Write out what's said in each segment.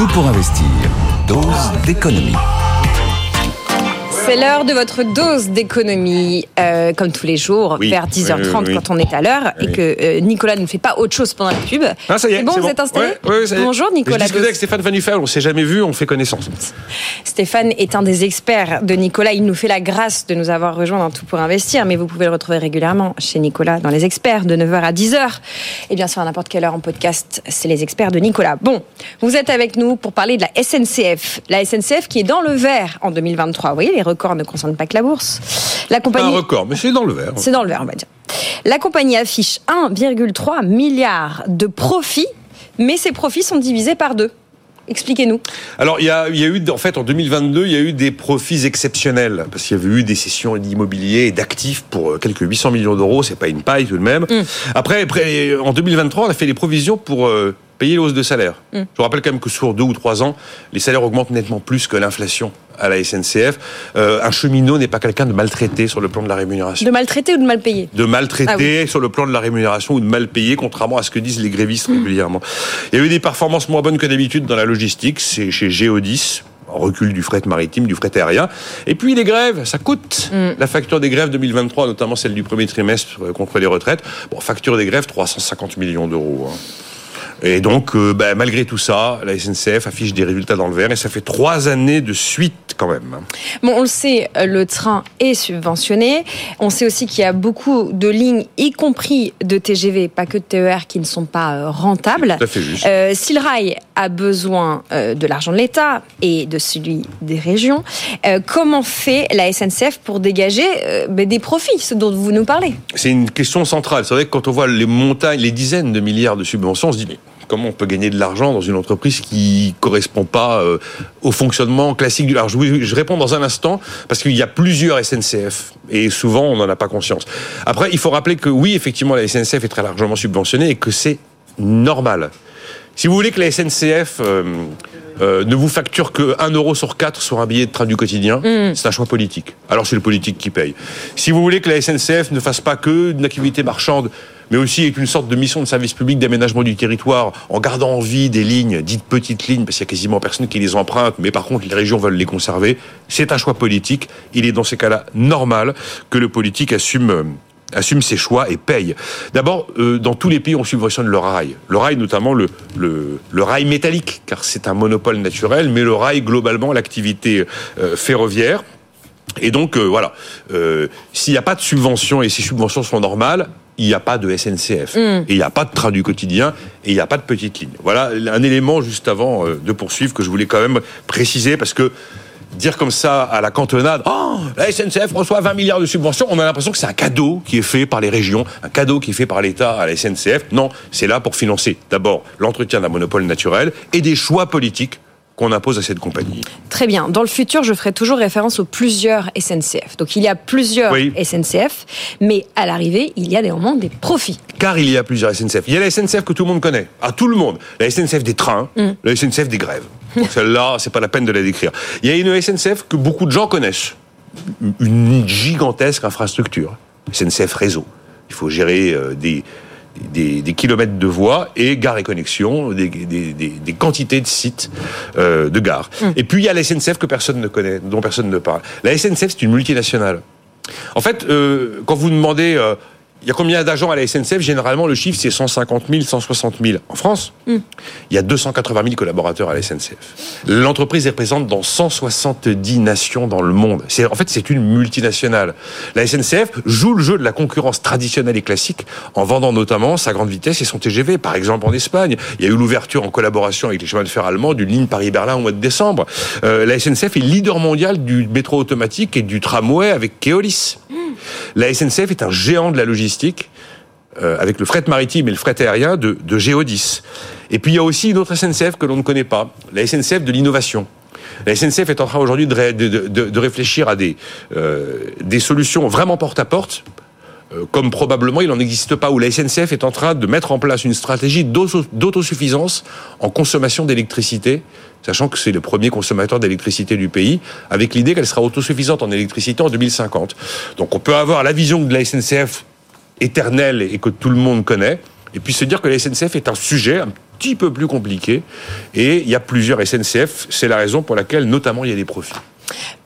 Tout pour investir. Dose d'économie. C'est l'heure de votre dose d'économie, euh, comme tous les jours, Oui, vers 10h30 oui, oui, quand on est à l'heure et que euh, Nicolas ne fait pas autre chose pendant la pub. Ah, ça y est, c'est bon, vous êtes installé Ouais, ouais. Bonjour Nicolas. Je discutais avec Stéphane Van Nuffel, on s'est jamais vu, on fait connaissance. Stéphane est un des experts de Nicolas. Il nous fait la grâce de nous avoir rejoints dans Tout pour investir, mais vous pouvez le retrouver régulièrement chez Nicolas dans Les Experts de 9h à 10h. Et bien sûr, à n'importe quelle heure en podcast, c'est Les Experts de Nicolas. Bon, vous êtes avec nous pour parler de la SNCF. La SNCF qui est dans le vert en 2023. Vous voyez, les records ne concernent pas que la bourse. La Pas un compagnie. record, mais c'est dans le vert. C'est dans le vert, on va dire. La compagnie affiche 1,3 milliard de profits, mais ces profits sont divisés par deux. Expliquez-nous. Alors, il y, a, il y a eu, en fait, en 2022, il y a eu des profits exceptionnels, parce qu'il y avait eu des sessions d'immobilier et d'actifs pour euh, quelques 800 millions d'euros, c'est pas une paille tout de même. Après, après, en 2023, on a fait des provisions pour euh, payer les hausses de salaire. Je vous rappelle quand même que sur deux ou trois ans, les salaires augmentent nettement plus que l'inflation à la SNCF. Euh, un cheminot n'est pas quelqu'un de maltraité sur le plan de la rémunération. De maltraiter ou de mal payer de maltraiter Ah sur le plan de la rémunération ou de mal payer, contrairement à ce que disent les grévistes régulièrement. Il y a eu des performances moins bonnes que d'habitude dans la logistique, c'est chez Geodis recul du fret maritime, du fret aérien. Et puis les grèves, ça coûte. La facture des grèves 2023, notamment celle du premier trimestre euh, contre les retraites, bon, facture des grèves 350 millions d'euros. hein. Et donc, euh, ben, malgré tout ça, la SNCF affiche des résultats dans le vert et ça fait trois années de suite quand même. Bon, on le sait, euh, le train est subventionné. On sait aussi qu'il y a beaucoup de lignes, y compris de TGV, pas que de TER, qui ne sont pas euh, rentables. Tout à fait juste. Euh, si le rail a besoin de l'argent de l'État et de celui des régions, euh, comment fait la SNCF pour dégager ben, des profits, ce dont vous nous parlez? C'est une question centrale. C'est vrai que quand on voit les montagnes, les dizaines de milliards de subventions, on se dit mais comment on peut gagner de l'argent dans une entreprise qui correspond pas euh, au fonctionnement classique du. Alors je, réponds dans un instant parce qu'il y a plusieurs SNCF et souvent on n'en a pas conscience. Après, il faut rappeler que oui, effectivement, la SNCF est très largement subventionnée et que c'est normal. Si vous voulez que la SNCF euh, euh, ne vous facture que 1 euro sur 4 sur un billet de train du quotidien, c'est un choix politique. Alors c'est le politique qui paye. Si vous voulez que la SNCF ne fasse pas que une activité marchande, mais aussi avec une sorte de mission de service public d'aménagement du territoire, en gardant en vie des lignes, dites petites lignes, parce qu'il y a quasiment personne qui les emprunte, mais par contre les régions veulent les conserver, c'est un choix politique. Il est dans ces cas-là normal que le politique assume assume ses choix et paye. D'abord, euh, dans tous les pays, on subventionne le rail. Le rail, notamment le, le, rail métallique, car c'est un monopole naturel, mais le rail, globalement, l'activité euh, ferroviaire. Et donc, euh, voilà, s'il n'y a pas de subvention et ces subventions sont normales, il n'y a pas de SNCF. Et il n'y a pas de train du quotidien et il n'y a pas de petite ligne. Voilà un élément juste avant euh, de poursuivre que je voulais quand même préciser parce que dire comme ça à la cantonade, oh, la SNCF reçoit 20 milliards de subventions, on a l'impression que c'est un cadeau qui est fait par les régions, un cadeau qui est fait par l'État à la SNCF. Non, c'est là pour financer d'abord l'entretien d'un monopole naturel et des choix politiques qu'on impose à cette compagnie. Très bien. Dans le futur, je ferai toujours référence aux plusieurs SNCF. Donc il y a plusieurs Oui. SNCF, mais à l'arrivée, il y a moments des profits. Car il y a plusieurs SNCF. Il y a la SNCF que tout le monde connaît, à tout le monde. La SNCF des trains, la SNCF des grèves. Celle-là, c'est pas la peine de la décrire. Il y a une SNCF que beaucoup de gens connaissent. Une gigantesque infrastructure. SNCF Réseau. Il faut gérer euh, des, des, des kilomètres de voies et gare et connexion, des, des, des, des quantités de sites euh, de gares. Et puis il y a la SNCF que personne ne connaît, dont personne ne parle. La SNCF, c'est une multinationale. En fait, euh, quand vous demandez, euh, il y a combien d'agents à la SNCF Généralement, le chiffre, c'est 150 000, 160 000. En France, il y a 280 000 collaborateurs à la SNCF. L'entreprise est présente dans 170 nations dans le monde. En fait, c'est une multinationale. La SNCF joue le jeu de la concurrence traditionnelle et classique en vendant notamment sa grande vitesse et son TGV. Par exemple, en Espagne, il y a eu l'ouverture en collaboration avec les chemins de fer allemands d'une ligne Paris-Berlin au mois de décembre. Euh, la SNCF est leader mondial du métro automatique et du tramway avec Keolis. La SNCF est un géant de la logistique euh, avec le fret maritime et le fret aérien de, Géodis. Et puis il y a aussi une autre SNCF que l'on ne connaît pas, la SNCF de l'innovation. La SNCF est en train aujourd'hui de, de- de- réfléchir à des, euh, des solutions vraiment porte-à-porte, euh, comme probablement il n'en existe pas, où la SNCF est en train de mettre en place une stratégie d'auto- d'autosuffisance en consommation d'électricité, sachant que c'est le premier consommateur d'électricité du pays, avec l'idée qu'elle sera autosuffisante en électricité en 2050. Donc on peut avoir la vision de la SNCF éternelle et que tout le monde connaît, et puis se dire que la SNCF est un sujet, un petit peu plus compliqué. Et il y a plusieurs SNCF. C'est la raison pour laquelle, notamment, il y a des profits.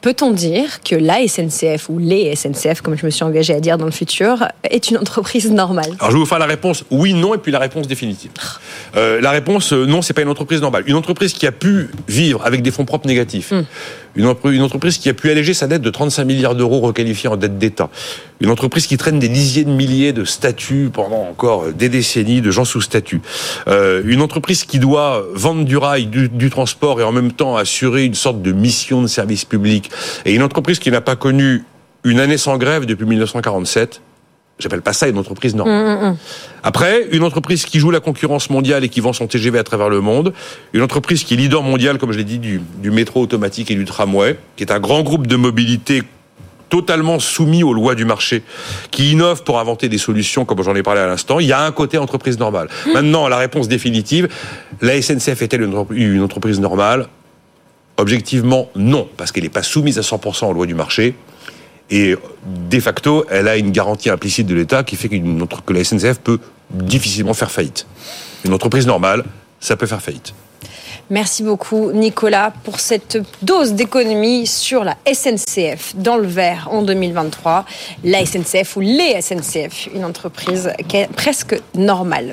Peut-on dire que la SNCF ou les SNCF, comme je me suis engagé à dire dans le futur, est une entreprise normale? Alors je vais vous faire la réponse oui, non, et puis la réponse définitive. Euh, la réponse euh, non, c'est pas une entreprise normale. Une entreprise qui a pu vivre avec des fonds propres négatifs. Hmm. Une, entre- une entreprise qui a pu alléger sa dette de 35 milliards d'euros requalifiée en dette d'État. Une entreprise qui traîne des dizaines de milliers de statuts pendant encore des décennies de gens sous statut. Euh, une entreprise qui doit vendre du rail, du, du transport et en même temps assurer une sorte de mission de service public. Et une entreprise qui n'a pas connu une année sans grève depuis 1947. J'appelle pas ça une entreprise normale. Après, une entreprise qui joue la concurrence mondiale et qui vend son TGV à travers le monde, une entreprise qui est leader mondial, comme je l'ai dit, du, du métro automatique et du tramway, qui est un grand groupe de mobilité totalement soumis aux lois du marché, qui innove pour inventer des solutions, comme j'en ai parlé à l'instant, il y a un côté entreprise normale. Maintenant, la réponse définitive, la SNCF est-elle une entreprise normale? Objectivement, non, parce qu'elle n'est pas soumise à 100% aux lois du marché. Et de facto, elle a une garantie implicite de l'État qui fait que la SNCF peut difficilement faire faillite. Une entreprise normale, ça peut faire faillite. Merci beaucoup Nicolas pour cette dose d'économie sur la SNCF dans le vert en 2023. La SNCF ou les SNCF, une entreprise qui est presque normale.